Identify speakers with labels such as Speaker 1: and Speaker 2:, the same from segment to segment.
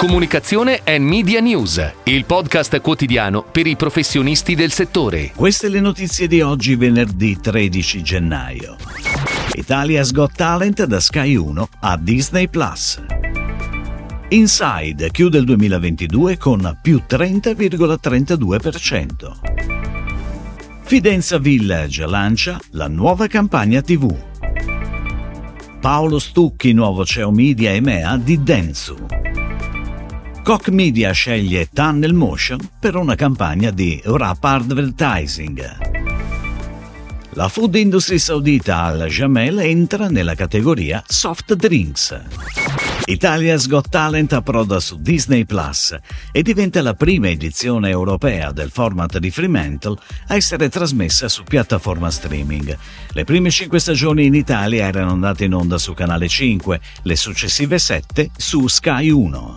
Speaker 1: Comunicazione e Media News, il podcast quotidiano per i professionisti del settore.
Speaker 2: Queste le notizie di oggi, venerdì 13 gennaio. Italia's Got Talent da Sky 1 a Disney Plus. Inside chiude il 2022 con più 30,32%. Fidenza Village lancia la nuova campagna TV. Paolo Stucchi, nuovo CEO Media EMEA di Densu. Koch Media sceglie Tunnel Motion per una campagna di Wrap Advertising. La food industry saudita Al Jamel entra nella categoria soft drinks. Italia's Got Talent approda su Disney Plus e diventa la prima edizione europea del format di Fremantle a essere trasmessa su piattaforma streaming. Le prime cinque stagioni in Italia erano andate in onda su Canale 5, le successive sette su Sky 1.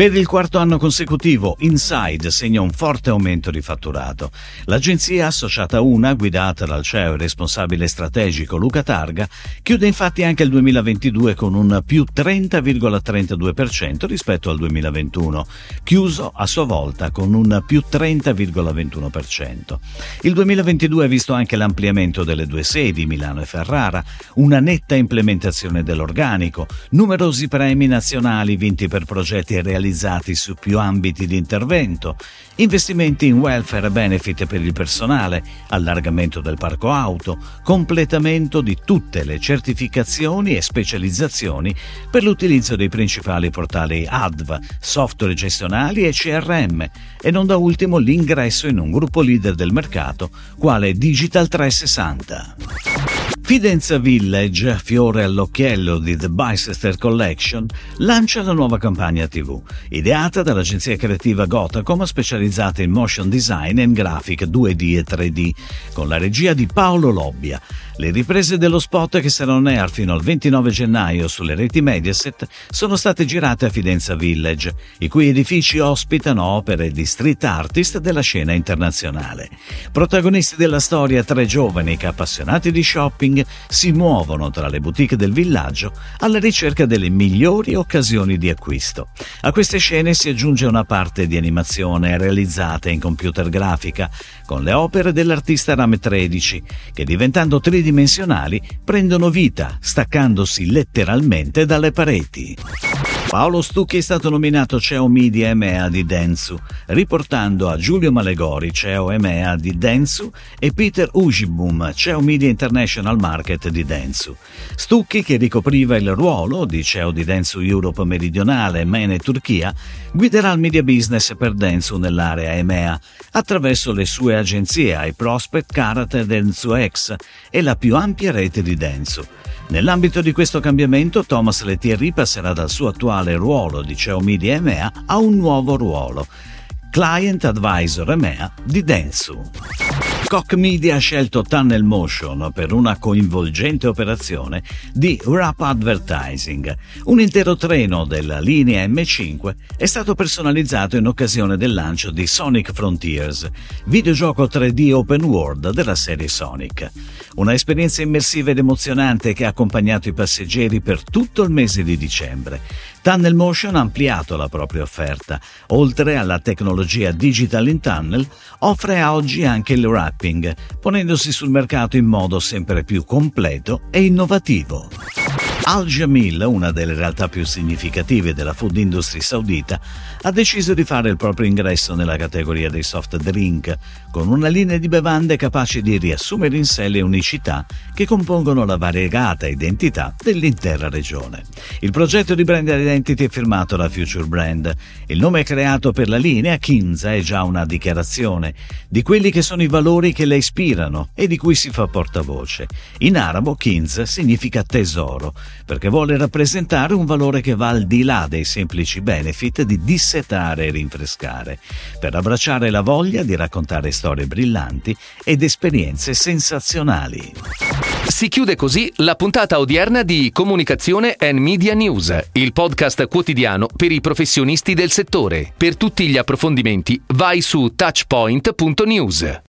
Speaker 2: Per il quarto anno consecutivo, Inside segna un forte aumento di fatturato. L'agenzia associata Una, guidata dal CEO e responsabile strategico Luca Targa, chiude infatti anche il 2022 con un più 30,32% rispetto al 2021, chiuso a sua volta con un più 30,21%. Il 2022 ha visto anche l'ampliamento delle due sedi, Milano e Ferrara, una netta implementazione dell'organico, numerosi premi nazionali vinti per progetti realizzati realizzati su più ambiti di intervento, investimenti in welfare e benefit per il personale, allargamento del parco auto, completamento di tutte le certificazioni e specializzazioni per l'utilizzo dei principali portali ADV, software gestionali e CRM e non da ultimo l'ingresso in un gruppo leader del mercato quale Digital 360. Fidenza Village, fiore all'occhiello di The Bicester Collection, lancia la nuova campagna TV, ideata dall'agenzia creativa Gotacom specializzata in motion design e in graphic 2D e 3D, con la regia di Paolo Lobbia. Le riprese dello spot che saranno air fino al 29 gennaio sulle reti Mediaset sono state girate a Fidenza Village, i cui edifici ospitano opere di street artist della scena internazionale. Protagonisti della storia tre giovani che appassionati di shopping si muovono tra le boutique del villaggio alla ricerca delle migliori occasioni di acquisto. A queste scene si aggiunge una parte di animazione realizzata in computer grafica con le opere dell'artista Rame 13 che diventando tridimensionali prendono vita staccandosi letteralmente dalle pareti. Paolo Stucchi è stato nominato CEO Media EMEA di Densu, riportando a Giulio Malegori, CEO EMEA di Densu, e Peter Ujibum, CEO Media International Market di Densu. Stucchi, che ricopriva il ruolo di CEO di Densu Europe Meridionale, MENE Turchia, guiderà il media business per Densu nell'area EMEA attraverso le sue agenzie iProspect, Karate e Densu X e la più ampia rete di Densu. Nell'ambito di questo cambiamento, Thomas Lettieri passerà dal suo attuale ruolo di CEO Media EMEA a un nuovo ruolo, Client Advisor EMEA di Densu. Koch Media ha scelto Tunnel Motion per una coinvolgente operazione di Wrap Advertising. Un intero treno della linea M5 è stato personalizzato in occasione del lancio di Sonic Frontiers, videogioco 3D open world della serie Sonic. Una esperienza immersiva ed emozionante che ha accompagnato i passeggeri per tutto il mese di dicembre. Tunnel Motion ha ampliato la propria offerta. Oltre alla tecnologia Digital in Tunnel, offre a oggi anche il wrapping, ponendosi sul mercato in modo sempre più completo e innovativo. Al Jamil, una delle realtà più significative della food industry saudita, ha deciso di fare il proprio ingresso nella categoria dei soft drink, con una linea di bevande capace di riassumere in sé le unicità che compongono la variegata identità dell'intera regione. Il progetto di brand identity è firmato da Future Brand. Il nome creato per la linea, Kinza, è già una dichiarazione di quelli che sono i valori che la ispirano e di cui si fa portavoce. In arabo, Kinza significa tesoro, perché vuole rappresentare un valore che va al di là dei semplici benefit di dissetare e rinfrescare, per abbracciare la voglia di raccontare storie brillanti ed esperienze sensazionali.
Speaker 1: Si chiude così la puntata odierna di Comunicazione and Media News, il podcast quotidiano per i professionisti del settore. Per tutti gli approfondimenti vai su touchpoint.news.